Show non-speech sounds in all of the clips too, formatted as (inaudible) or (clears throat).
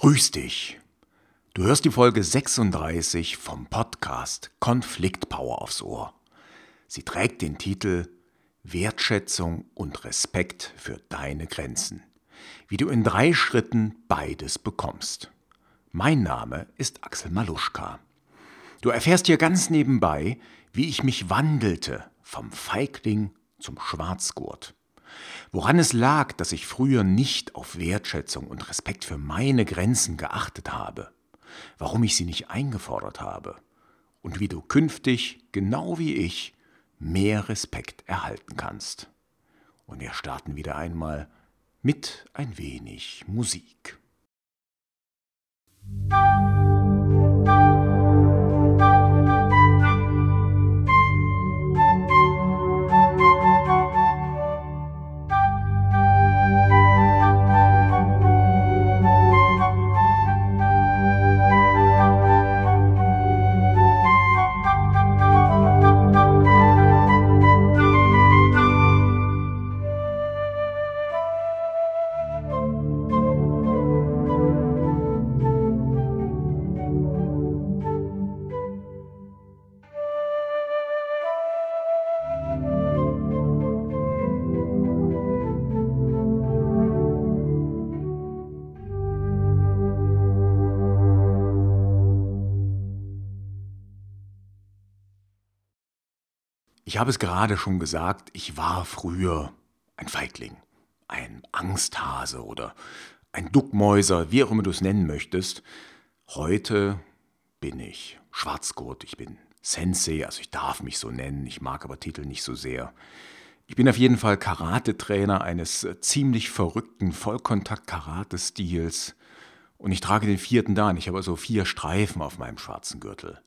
Grüß dich. Du hörst die Folge 36 vom Podcast Konfliktpower aufs Ohr. Sie trägt den Titel Wertschätzung und Respekt für deine Grenzen. Wie du in drei Schritten beides bekommst. Mein Name ist Axel Maluschka. Du erfährst hier ganz nebenbei, wie ich mich wandelte vom Feigling zum Schwarzgurt. Woran es lag, dass ich früher nicht auf Wertschätzung und Respekt für meine Grenzen geachtet habe, warum ich sie nicht eingefordert habe und wie du künftig, genau wie ich, mehr Respekt erhalten kannst. Und wir starten wieder einmal mit ein wenig Musik. Ich habe es gerade schon gesagt, ich war früher ein Feigling, ein Angsthase oder ein Duckmäuser, wie auch immer du es nennen möchtest. Heute bin ich Schwarzgurt, ich bin Sensei, also ich darf mich so nennen, ich mag aber Titel nicht so sehr. Ich bin auf jeden Fall Karate-Trainer eines ziemlich verrückten Vollkontakt-Karate-Stils und ich trage den vierten Dan. Ich habe also vier Streifen auf meinem schwarzen Gürtel.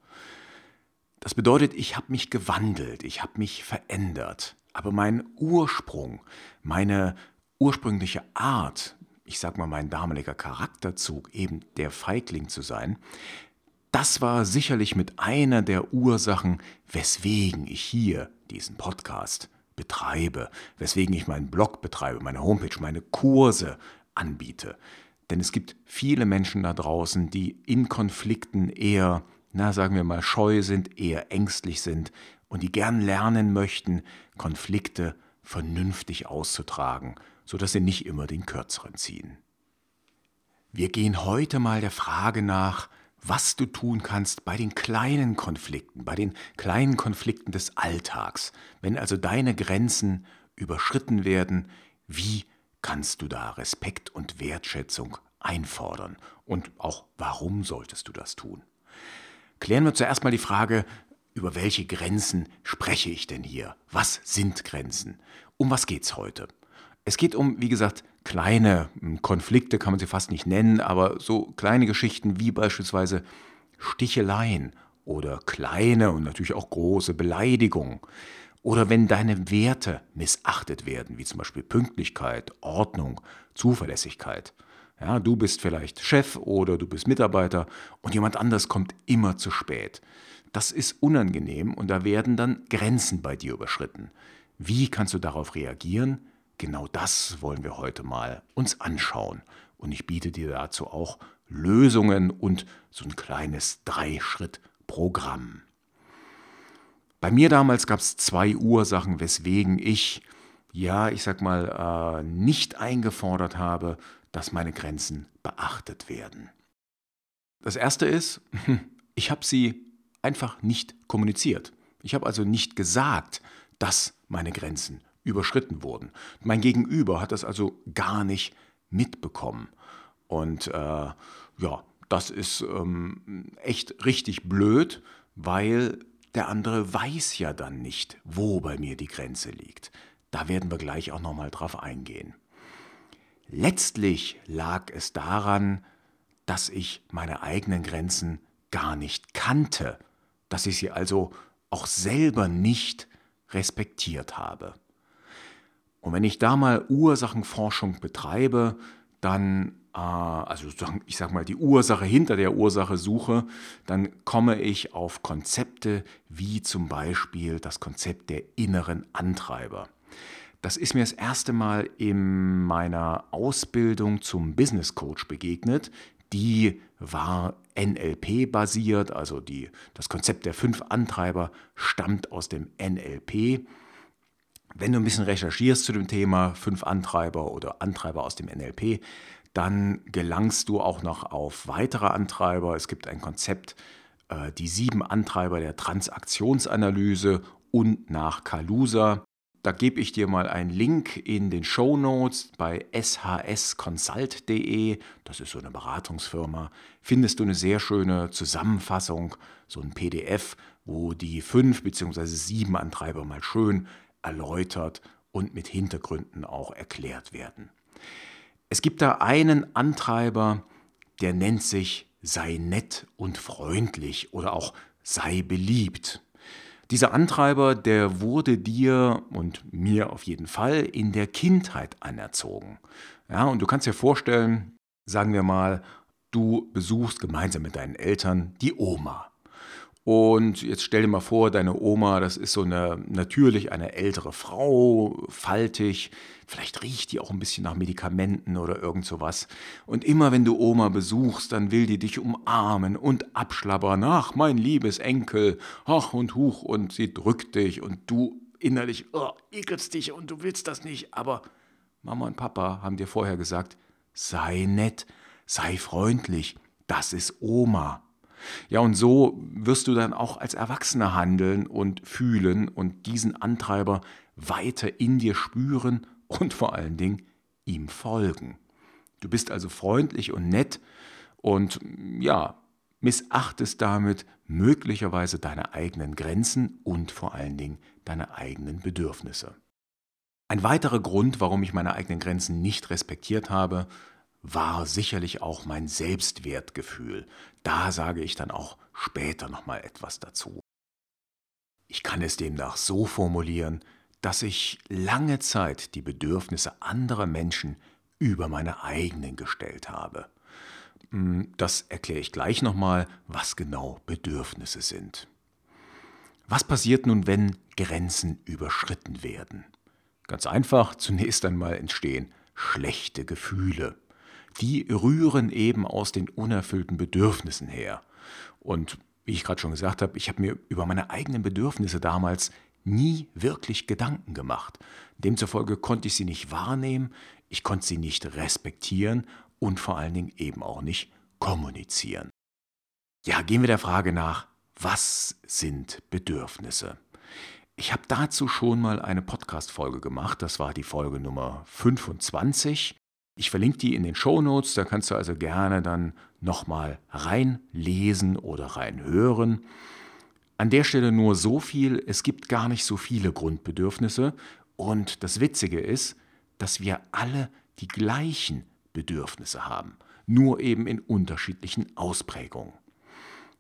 Das bedeutet, ich habe mich gewandelt, ich habe mich verändert. Aber mein Ursprung, meine ursprüngliche Art, ich sag mal mein damaliger Charakterzug, eben der Feigling zu sein, das war sicherlich mit einer der Ursachen, weswegen ich hier diesen Podcast betreibe, weswegen ich meinen Blog betreibe, meine Homepage, meine Kurse anbiete. Denn es gibt viele Menschen da draußen, die in Konflikten eher na, sagen wir mal, scheu sind, eher ängstlich sind und die gern lernen möchten, Konflikte vernünftig auszutragen, sodass sie nicht immer den kürzeren ziehen. Wir gehen heute mal der Frage nach, was du tun kannst bei den kleinen Konflikten, bei den kleinen Konflikten des Alltags. Wenn also deine Grenzen überschritten werden, wie kannst du da Respekt und Wertschätzung einfordern? Und auch warum solltest du das tun? Klären wir zuerst mal die Frage, über welche Grenzen spreche ich denn hier? Was sind Grenzen? Um was geht's heute? Es geht um, wie gesagt, kleine hm, Konflikte, kann man sie fast nicht nennen, aber so kleine Geschichten wie beispielsweise Sticheleien oder kleine und natürlich auch große Beleidigungen. Oder wenn deine Werte missachtet werden, wie zum Beispiel Pünktlichkeit, Ordnung, Zuverlässigkeit. Ja, du bist vielleicht Chef oder du bist Mitarbeiter und jemand anders kommt immer zu spät. Das ist unangenehm und da werden dann Grenzen bei dir überschritten. Wie kannst du darauf reagieren? Genau das wollen wir heute mal uns anschauen. Und ich biete dir dazu auch Lösungen und so ein kleines Drei-Schritt-Programm. Bei mir damals gab es zwei Ursachen, weswegen ich, ja, ich sag mal, äh, nicht eingefordert habe, dass meine Grenzen beachtet werden. Das Erste ist, (laughs) ich habe sie einfach nicht kommuniziert. Ich habe also nicht gesagt, dass meine Grenzen überschritten wurden. Mein Gegenüber hat das also gar nicht mitbekommen. Und äh, ja, das ist ähm, echt richtig blöd, weil der andere weiß ja dann nicht, wo bei mir die Grenze liegt. Da werden wir gleich auch nochmal drauf eingehen. Letztlich lag es daran, dass ich meine eigenen Grenzen gar nicht kannte, dass ich sie also auch selber nicht respektiert habe. Und wenn ich da mal Ursachenforschung betreibe, dann, äh, also ich sage mal, die Ursache hinter der Ursache suche, dann komme ich auf Konzepte wie zum Beispiel das Konzept der inneren Antreiber. Das ist mir das erste Mal in meiner Ausbildung zum Business Coach begegnet, die war NLP basiert, also die, das Konzept der fünf Antreiber stammt aus dem NLP. Wenn du ein bisschen recherchierst zu dem Thema fünf Antreiber oder Antreiber aus dem NLP, dann gelangst du auch noch auf weitere Antreiber. Es gibt ein Konzept, äh, die sieben Antreiber der Transaktionsanalyse und nach Kalusa. Da gebe ich dir mal einen Link in den Show Notes bei shsconsult.de. Das ist so eine Beratungsfirma. Findest du eine sehr schöne Zusammenfassung, so ein PDF, wo die fünf bzw. sieben Antreiber mal schön erläutert und mit Hintergründen auch erklärt werden. Es gibt da einen Antreiber, der nennt sich sei nett und freundlich oder auch sei beliebt. Dieser Antreiber, der wurde dir und mir auf jeden Fall in der Kindheit anerzogen. Ja, und du kannst dir vorstellen, sagen wir mal, du besuchst gemeinsam mit deinen Eltern die Oma. Und jetzt stell dir mal vor, deine Oma, das ist so eine natürlich eine ältere Frau, faltig, vielleicht riecht die auch ein bisschen nach Medikamenten oder irgend sowas. Und immer wenn du Oma besuchst, dann will die dich umarmen und abschlabbern. Ach, mein liebes Enkel, ach und huch, und sie drückt dich und du innerlich oh, ekelst dich und du willst das nicht. Aber Mama und Papa haben dir vorher gesagt, sei nett, sei freundlich, das ist Oma. Ja, und so wirst du dann auch als Erwachsener handeln und fühlen und diesen Antreiber weiter in dir spüren und vor allen Dingen ihm folgen. Du bist also freundlich und nett und ja, missachtest damit möglicherweise deine eigenen Grenzen und vor allen Dingen deine eigenen Bedürfnisse. Ein weiterer Grund, warum ich meine eigenen Grenzen nicht respektiert habe, war sicherlich auch mein Selbstwertgefühl. Da sage ich dann auch später nochmal etwas dazu. Ich kann es demnach so formulieren, dass ich lange Zeit die Bedürfnisse anderer Menschen über meine eigenen gestellt habe. Hm, das erkläre ich gleich nochmal, was genau Bedürfnisse sind. Was passiert nun, wenn Grenzen überschritten werden? Ganz einfach, zunächst einmal entstehen schlechte Gefühle die rühren eben aus den unerfüllten Bedürfnissen her. Und wie ich gerade schon gesagt habe, ich habe mir über meine eigenen Bedürfnisse damals nie wirklich Gedanken gemacht. Demzufolge konnte ich sie nicht wahrnehmen, ich konnte sie nicht respektieren und vor allen Dingen eben auch nicht kommunizieren. Ja, gehen wir der Frage nach, was sind Bedürfnisse? Ich habe dazu schon mal eine Podcast-Folge gemacht, das war die Folge Nummer 25. Ich verlinke die in den Show Notes, da kannst du also gerne dann nochmal reinlesen oder reinhören. An der Stelle nur so viel, es gibt gar nicht so viele Grundbedürfnisse und das Witzige ist, dass wir alle die gleichen Bedürfnisse haben, nur eben in unterschiedlichen Ausprägungen.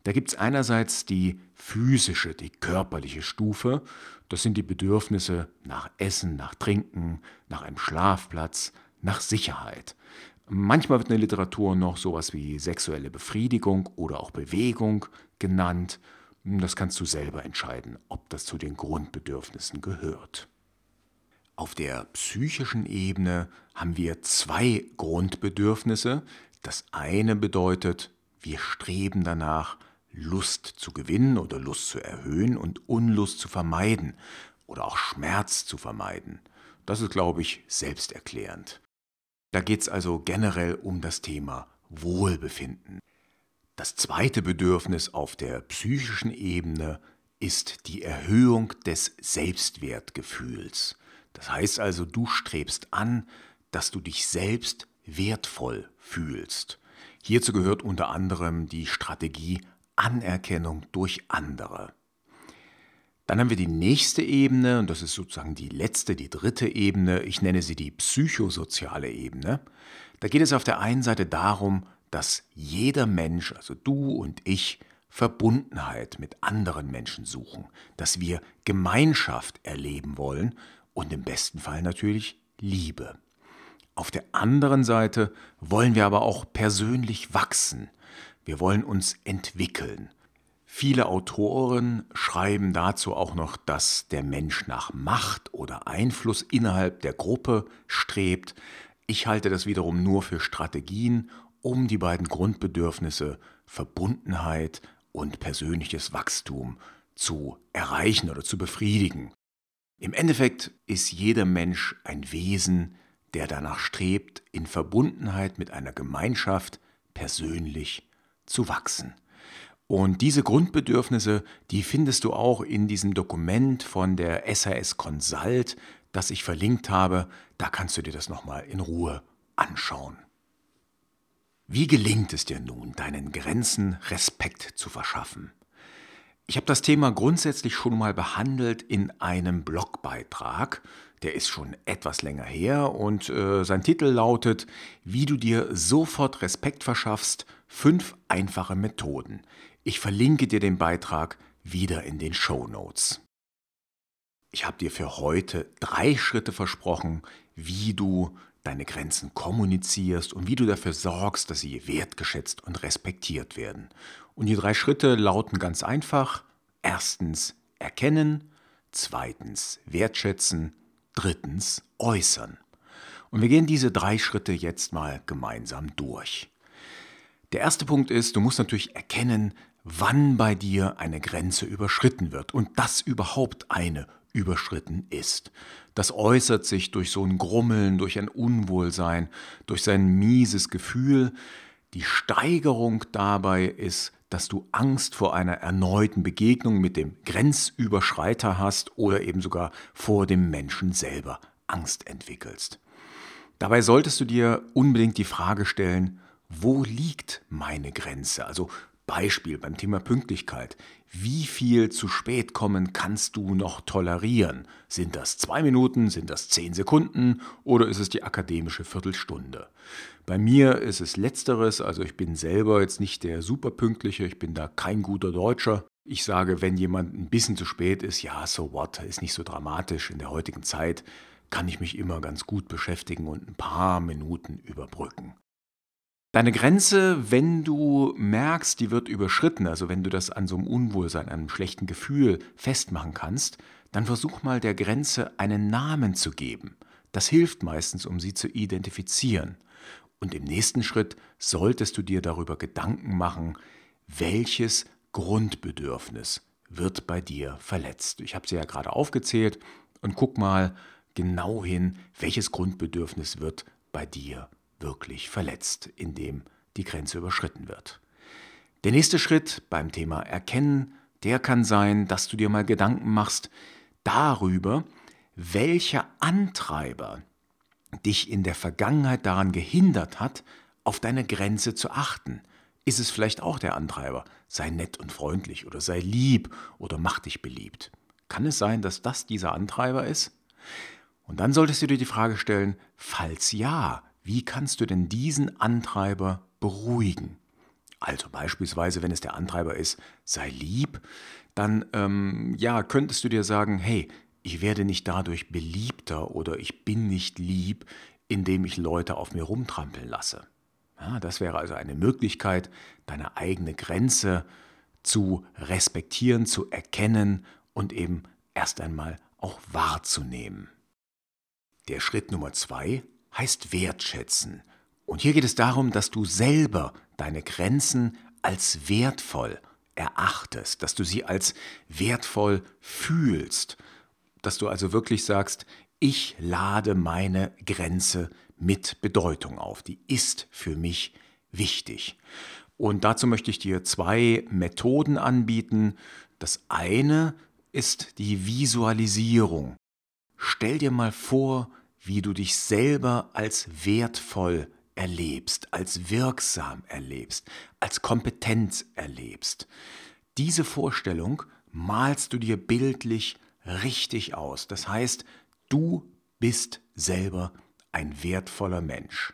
Da gibt es einerseits die physische, die körperliche Stufe, das sind die Bedürfnisse nach Essen, nach Trinken, nach einem Schlafplatz, nach Sicherheit. Manchmal wird in der Literatur noch sowas wie sexuelle Befriedigung oder auch Bewegung genannt. Das kannst du selber entscheiden, ob das zu den Grundbedürfnissen gehört. Auf der psychischen Ebene haben wir zwei Grundbedürfnisse. Das eine bedeutet, wir streben danach, Lust zu gewinnen oder Lust zu erhöhen und Unlust zu vermeiden oder auch Schmerz zu vermeiden. Das ist, glaube ich, selbsterklärend. Da geht es also generell um das Thema Wohlbefinden. Das zweite Bedürfnis auf der psychischen Ebene ist die Erhöhung des Selbstwertgefühls. Das heißt also, du strebst an, dass du dich selbst wertvoll fühlst. Hierzu gehört unter anderem die Strategie Anerkennung durch andere. Dann haben wir die nächste Ebene, und das ist sozusagen die letzte, die dritte Ebene. Ich nenne sie die psychosoziale Ebene. Da geht es auf der einen Seite darum, dass jeder Mensch, also du und ich, Verbundenheit mit anderen Menschen suchen, dass wir Gemeinschaft erleben wollen und im besten Fall natürlich Liebe. Auf der anderen Seite wollen wir aber auch persönlich wachsen. Wir wollen uns entwickeln. Viele Autoren schreiben dazu auch noch, dass der Mensch nach Macht oder Einfluss innerhalb der Gruppe strebt. Ich halte das wiederum nur für Strategien, um die beiden Grundbedürfnisse Verbundenheit und persönliches Wachstum zu erreichen oder zu befriedigen. Im Endeffekt ist jeder Mensch ein Wesen, der danach strebt, in Verbundenheit mit einer Gemeinschaft persönlich zu wachsen. Und diese Grundbedürfnisse, die findest du auch in diesem Dokument von der SAS Consult, das ich verlinkt habe. Da kannst du dir das nochmal in Ruhe anschauen. Wie gelingt es dir nun, deinen Grenzen Respekt zu verschaffen? Ich habe das Thema grundsätzlich schon mal behandelt in einem Blogbeitrag. Der ist schon etwas länger her und äh, sein Titel lautet Wie du dir sofort Respekt verschaffst, fünf einfache Methoden. Ich verlinke dir den Beitrag wieder in den Show Notes. Ich habe dir für heute drei Schritte versprochen, wie du deine Grenzen kommunizierst und wie du dafür sorgst, dass sie wertgeschätzt und respektiert werden. Und die drei Schritte lauten ganz einfach. Erstens erkennen, zweitens wertschätzen, drittens äußern. Und wir gehen diese drei Schritte jetzt mal gemeinsam durch. Der erste Punkt ist, du musst natürlich erkennen, wann bei dir eine Grenze überschritten wird und dass überhaupt eine überschritten ist. Das äußert sich durch so ein Grummeln, durch ein Unwohlsein, durch sein mieses Gefühl. Die Steigerung dabei ist, dass du Angst vor einer erneuten Begegnung mit dem Grenzüberschreiter hast oder eben sogar vor dem Menschen selber Angst entwickelst. Dabei solltest du dir unbedingt die Frage stellen, wo liegt meine Grenze? Also Beispiel beim Thema Pünktlichkeit. Wie viel zu spät kommen kannst du noch tolerieren? Sind das zwei Minuten, sind das zehn Sekunden oder ist es die akademische Viertelstunde? Bei mir ist es letzteres, also ich bin selber jetzt nicht der superpünktliche, ich bin da kein guter Deutscher. Ich sage, wenn jemand ein bisschen zu spät ist, ja, so what, ist nicht so dramatisch. In der heutigen Zeit kann ich mich immer ganz gut beschäftigen und ein paar Minuten überbrücken. Deine Grenze, wenn du merkst, die wird überschritten, also wenn du das an so einem Unwohlsein, einem schlechten Gefühl festmachen kannst, dann versuch mal der Grenze einen Namen zu geben. Das hilft meistens, um sie zu identifizieren. Und im nächsten Schritt solltest du dir darüber Gedanken machen, welches Grundbedürfnis wird bei dir verletzt. Ich habe sie ja gerade aufgezählt und guck mal genau hin, welches Grundbedürfnis wird bei dir verletzt wirklich verletzt, indem die Grenze überschritten wird. Der nächste Schritt beim Thema Erkennen, der kann sein, dass du dir mal Gedanken machst darüber, welcher Antreiber dich in der Vergangenheit daran gehindert hat, auf deine Grenze zu achten. Ist es vielleicht auch der Antreiber? Sei nett und freundlich oder sei lieb oder mach dich beliebt. Kann es sein, dass das dieser Antreiber ist? Und dann solltest du dir die Frage stellen, falls ja, wie kannst du denn diesen Antreiber beruhigen? Also beispielsweise, wenn es der Antreiber ist, sei lieb, dann ähm, ja, könntest du dir sagen, hey, ich werde nicht dadurch beliebter oder ich bin nicht lieb, indem ich Leute auf mir rumtrampeln lasse. Ja, das wäre also eine Möglichkeit, deine eigene Grenze zu respektieren, zu erkennen und eben erst einmal auch wahrzunehmen. Der Schritt Nummer zwei heißt wertschätzen. Und hier geht es darum, dass du selber deine Grenzen als wertvoll erachtest, dass du sie als wertvoll fühlst, dass du also wirklich sagst, ich lade meine Grenze mit Bedeutung auf, die ist für mich wichtig. Und dazu möchte ich dir zwei Methoden anbieten. Das eine ist die Visualisierung. Stell dir mal vor, wie du dich selber als wertvoll erlebst, als wirksam erlebst, als kompetent erlebst. Diese Vorstellung malst du dir bildlich richtig aus. Das heißt, du bist selber ein wertvoller Mensch.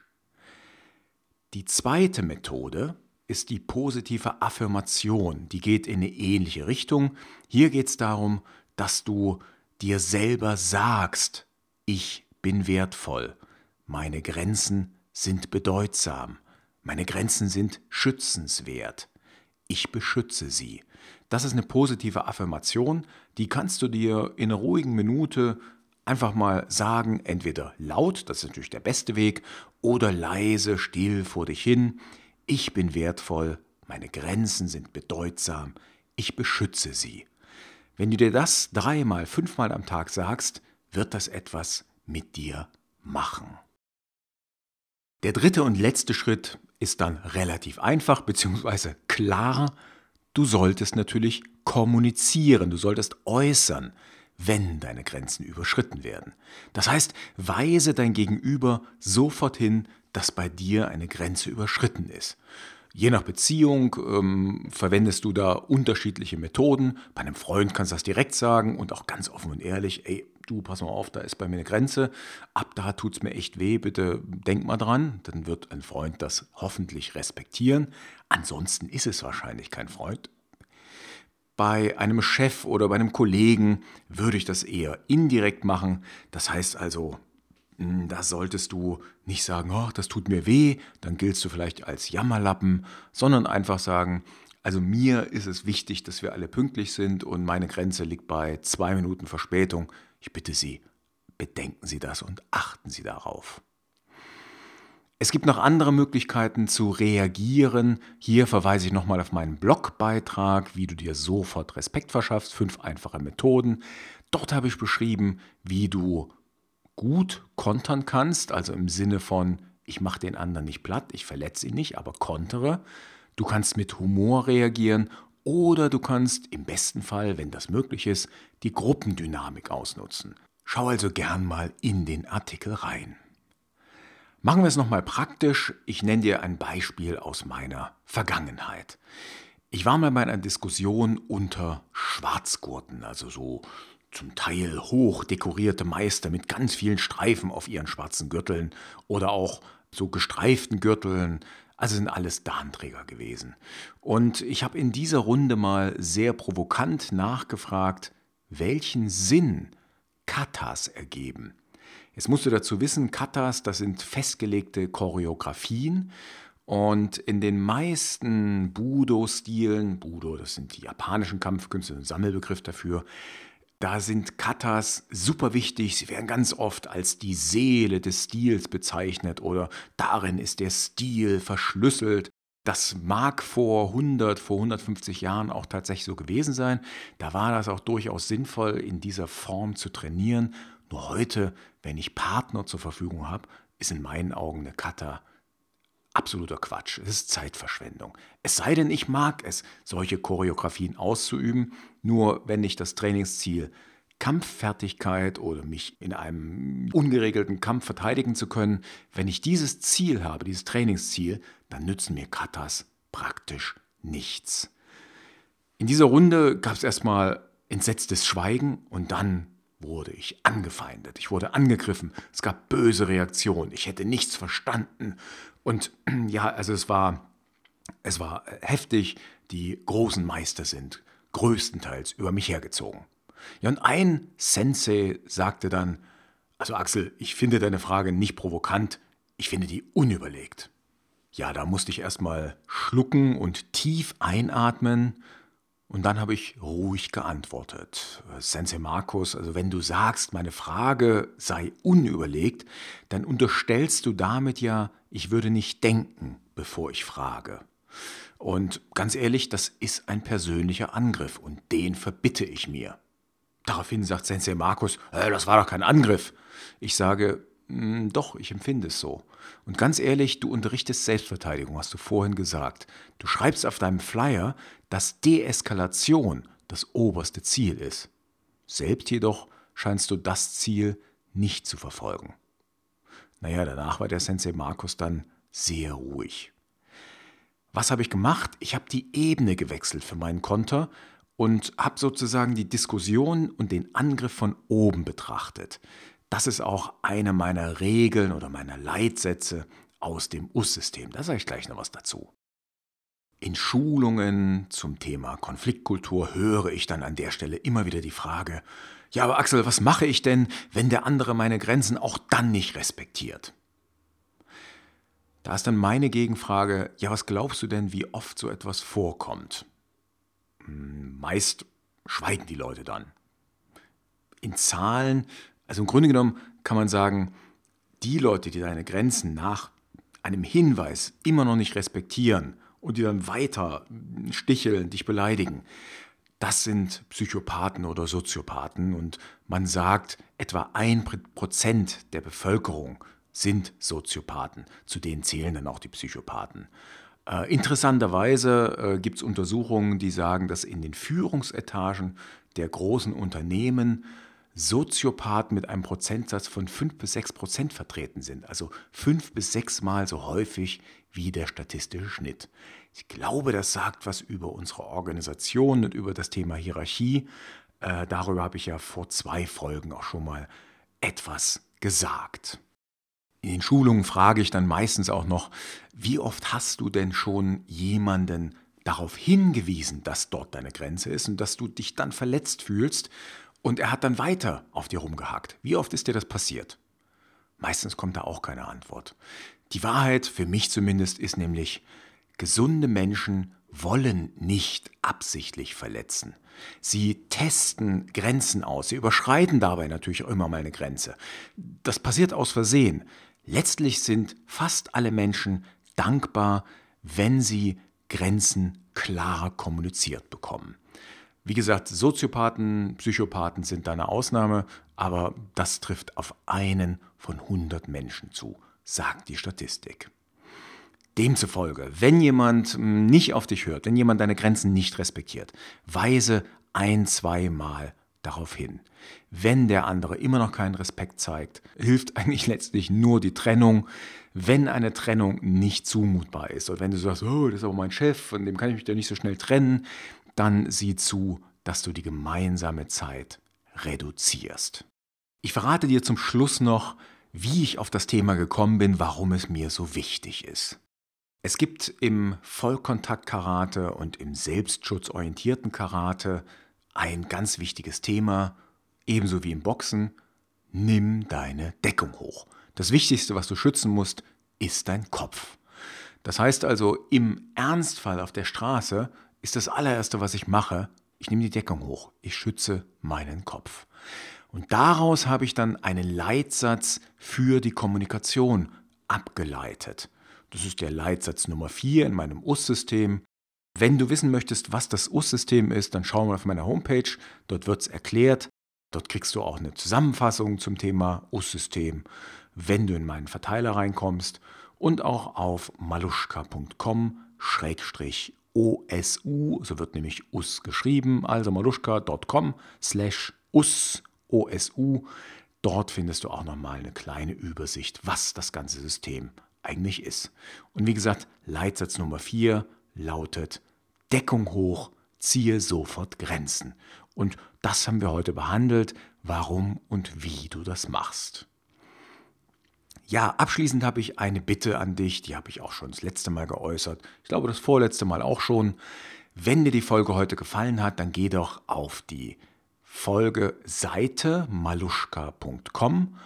Die zweite Methode ist die positive Affirmation. Die geht in eine ähnliche Richtung. Hier geht es darum, dass du dir selber sagst, ich bin wertvoll, meine Grenzen sind bedeutsam, meine Grenzen sind schützenswert, ich beschütze sie. Das ist eine positive Affirmation, die kannst du dir in einer ruhigen Minute einfach mal sagen, entweder laut, das ist natürlich der beste Weg, oder leise, still vor dich hin. ich bin wertvoll, meine Grenzen sind bedeutsam, ich beschütze sie. Wenn du dir das dreimal, fünfmal am Tag sagst, wird das etwas mit dir machen. Der dritte und letzte Schritt ist dann relativ einfach bzw. klar. Du solltest natürlich kommunizieren, du solltest äußern, wenn deine Grenzen überschritten werden. Das heißt, weise dein Gegenüber sofort hin, dass bei dir eine Grenze überschritten ist. Je nach Beziehung ähm, verwendest du da unterschiedliche Methoden. Bei einem Freund kannst du das direkt sagen und auch ganz offen und ehrlich, ey, du, pass mal auf, da ist bei mir eine Grenze. Ab da tut es mir echt weh, bitte denk mal dran. Dann wird ein Freund das hoffentlich respektieren. Ansonsten ist es wahrscheinlich kein Freund. Bei einem Chef oder bei einem Kollegen würde ich das eher indirekt machen. Das heißt also, hm, da solltest du nicht sagen, oh, das tut mir weh, dann giltst du vielleicht als Jammerlappen, sondern einfach sagen, also mir ist es wichtig, dass wir alle pünktlich sind und meine Grenze liegt bei zwei Minuten Verspätung. Ich bitte Sie, bedenken Sie das und achten Sie darauf. Es gibt noch andere Möglichkeiten zu reagieren. Hier verweise ich nochmal auf meinen Blogbeitrag, wie du dir sofort Respekt verschaffst. Fünf einfache Methoden. Dort habe ich beschrieben, wie du gut kontern kannst, also im Sinne von, ich mache den anderen nicht platt, ich verletze ihn nicht, aber kontere. Du kannst mit Humor reagieren oder du kannst im besten Fall, wenn das möglich ist, die Gruppendynamik ausnutzen. Schau also gern mal in den Artikel rein. Machen wir es nochmal praktisch. Ich nenne dir ein Beispiel aus meiner Vergangenheit. Ich war mal bei einer Diskussion unter Schwarzgurten, also so zum Teil hoch dekorierte Meister mit ganz vielen Streifen auf ihren schwarzen Gürteln oder auch so gestreiften Gürteln. Also sind alles Darnträger gewesen. Und ich habe in dieser Runde mal sehr provokant nachgefragt, welchen Sinn Katas ergeben. Jetzt musst du dazu wissen, Katas, das sind festgelegte Choreografien und in den meisten Budo-Stilen, Budo, das sind die japanischen Kampfkünste, ein Sammelbegriff dafür, da sind Katas super wichtig. Sie werden ganz oft als die Seele des Stils bezeichnet oder darin ist der Stil verschlüsselt. Das mag vor 100, vor 150 Jahren auch tatsächlich so gewesen sein. Da war das auch durchaus sinnvoll, in dieser Form zu trainieren. Nur heute, wenn ich Partner zur Verfügung habe, ist in meinen Augen eine Kata absoluter Quatsch. Es ist Zeitverschwendung. Es sei denn, ich mag es, solche Choreografien auszuüben. Nur wenn ich das Trainingsziel Kampffertigkeit oder mich in einem ungeregelten Kampf verteidigen zu können, wenn ich dieses Ziel habe, dieses Trainingsziel, dann nützen mir Katas praktisch nichts. In dieser Runde gab es erstmal entsetztes Schweigen und dann wurde ich angefeindet, ich wurde angegriffen, es gab böse Reaktionen, ich hätte nichts verstanden und (clears throat) ja, also es war, es war heftig, die großen Meister sind größtenteils über mich hergezogen. Ja, und ein Sensei sagte dann, also Axel, ich finde deine Frage nicht provokant, ich finde die unüberlegt. Ja, da musste ich erstmal schlucken und tief einatmen und dann habe ich ruhig geantwortet. Sensei Markus, also wenn du sagst, meine Frage sei unüberlegt, dann unterstellst du damit ja, ich würde nicht denken, bevor ich frage. Und ganz ehrlich, das ist ein persönlicher Angriff und den verbitte ich mir. Daraufhin sagt Sensei Markus, äh, das war doch kein Angriff. Ich sage, hm, doch, ich empfinde es so. Und ganz ehrlich, du unterrichtest Selbstverteidigung, hast du vorhin gesagt. Du schreibst auf deinem Flyer, dass Deeskalation das oberste Ziel ist. Selbst jedoch scheinst du das Ziel nicht zu verfolgen. Naja, danach war der Sensei Markus dann sehr ruhig. Was habe ich gemacht? Ich habe die Ebene gewechselt für meinen Konter und habe sozusagen die Diskussion und den Angriff von oben betrachtet. Das ist auch eine meiner Regeln oder meiner Leitsätze aus dem US-System. Da sage ich gleich noch was dazu. In Schulungen zum Thema Konfliktkultur höre ich dann an der Stelle immer wieder die Frage, ja, aber Axel, was mache ich denn, wenn der andere meine Grenzen auch dann nicht respektiert? Da ist dann meine Gegenfrage, ja, was glaubst du denn, wie oft so etwas vorkommt? Hm, meist schweigen die Leute dann. In Zahlen also im Grunde genommen kann man sagen, die Leute, die deine Grenzen nach einem Hinweis immer noch nicht respektieren und die dann weiter sticheln, dich beleidigen, das sind Psychopathen oder Soziopathen und man sagt, etwa ein Prozent der Bevölkerung sind Soziopathen. Zu denen zählen dann auch die Psychopathen. Äh, interessanterweise äh, gibt es Untersuchungen, die sagen, dass in den Führungsetagen der großen Unternehmen Soziopathen mit einem Prozentsatz von 5 bis 6 Prozent vertreten sind. Also fünf bis sechs Mal so häufig wie der statistische Schnitt. Ich glaube, das sagt was über unsere Organisation und über das Thema Hierarchie. Äh, darüber habe ich ja vor zwei Folgen auch schon mal etwas gesagt. In den Schulungen frage ich dann meistens auch noch, wie oft hast du denn schon jemanden darauf hingewiesen, dass dort deine Grenze ist und dass du dich dann verletzt fühlst und er hat dann weiter auf dir rumgehackt. Wie oft ist dir das passiert? Meistens kommt da auch keine Antwort. Die Wahrheit, für mich zumindest, ist nämlich, gesunde Menschen wollen nicht absichtlich verletzen. Sie testen Grenzen aus. Sie überschreiten dabei natürlich auch immer mal eine Grenze. Das passiert aus Versehen. Letztlich sind fast alle Menschen dankbar, wenn sie Grenzen klar kommuniziert bekommen. Wie gesagt, Soziopathen, Psychopathen sind da eine Ausnahme, aber das trifft auf einen von 100 Menschen zu, sagt die Statistik. Demzufolge, wenn jemand nicht auf dich hört, wenn jemand deine Grenzen nicht respektiert, weise ein, zweimal darauf hin. Wenn der andere immer noch keinen Respekt zeigt, hilft (laughs) eigentlich letztlich nur die Trennung. Wenn eine Trennung nicht zumutbar ist und wenn du sagst, oh, das ist aber mein Chef, von dem kann ich mich ja nicht so schnell trennen, dann sieh zu, dass du die gemeinsame Zeit reduzierst. Ich verrate dir zum Schluss noch, wie ich auf das Thema gekommen bin, warum es mir so wichtig ist. Es gibt im Vollkontakt-Karate und im selbstschutzorientierten Karate ein ganz wichtiges Thema, ebenso wie im Boxen. Nimm deine Deckung hoch. Das Wichtigste, was du schützen musst, ist dein Kopf. Das heißt also, im Ernstfall auf der Straße ist das allererste, was ich mache, ich nehme die Deckung hoch, ich schütze meinen Kopf. Und daraus habe ich dann einen Leitsatz für die Kommunikation abgeleitet. Das ist der Leitsatz Nummer 4 in meinem US-System. Wenn du wissen möchtest, was das US-System ist, dann schau mal auf meiner Homepage. Dort wird es erklärt. Dort kriegst du auch eine Zusammenfassung zum Thema US-System, wenn du in meinen Verteiler reinkommst. Und auch auf maluschka.com-schrägstrich OSU, so wird nämlich US geschrieben, also maluschka.com slash US, OSU. Dort findest du auch nochmal eine kleine Übersicht, was das ganze System eigentlich ist. Und wie gesagt, Leitsatz Nummer 4 lautet Deckung hoch, ziehe sofort Grenzen. Und das haben wir heute behandelt, warum und wie du das machst. Ja, abschließend habe ich eine Bitte an dich, die habe ich auch schon das letzte Mal geäußert. Ich glaube, das vorletzte Mal auch schon. Wenn dir die Folge heute gefallen hat, dann geh doch auf die Folgeseite maluschka.com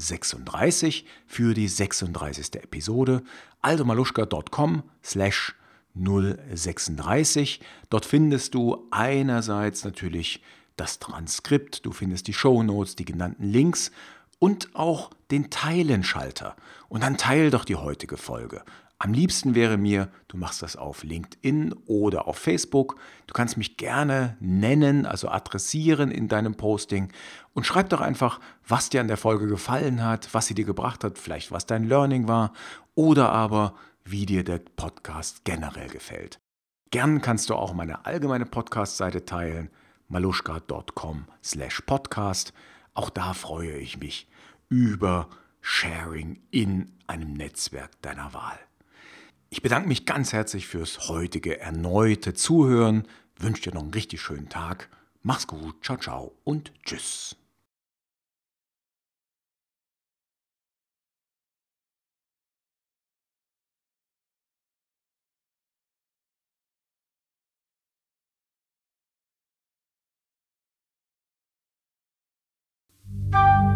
036 für die 36. Episode. Also maluschka.com slash 036. Dort findest du einerseits natürlich das Transkript, du findest die Shownotes, die genannten Links und auch den Teilenschalter. Und dann teil doch die heutige Folge. Am liebsten wäre mir, du machst das auf LinkedIn oder auf Facebook. Du kannst mich gerne nennen, also adressieren in deinem Posting und schreib doch einfach, was dir an der Folge gefallen hat, was sie dir gebracht hat, vielleicht was dein Learning war oder aber wie dir der Podcast generell gefällt. Gern kannst du auch meine allgemeine Podcast-Seite teilen, maluschka.com slash podcast. Auch da freue ich mich über Sharing in einem Netzwerk deiner Wahl. Ich bedanke mich ganz herzlich fürs heutige erneute Zuhören. Wünsche dir noch einen richtig schönen Tag. Mach's gut, ciao, ciao und tschüss. Thank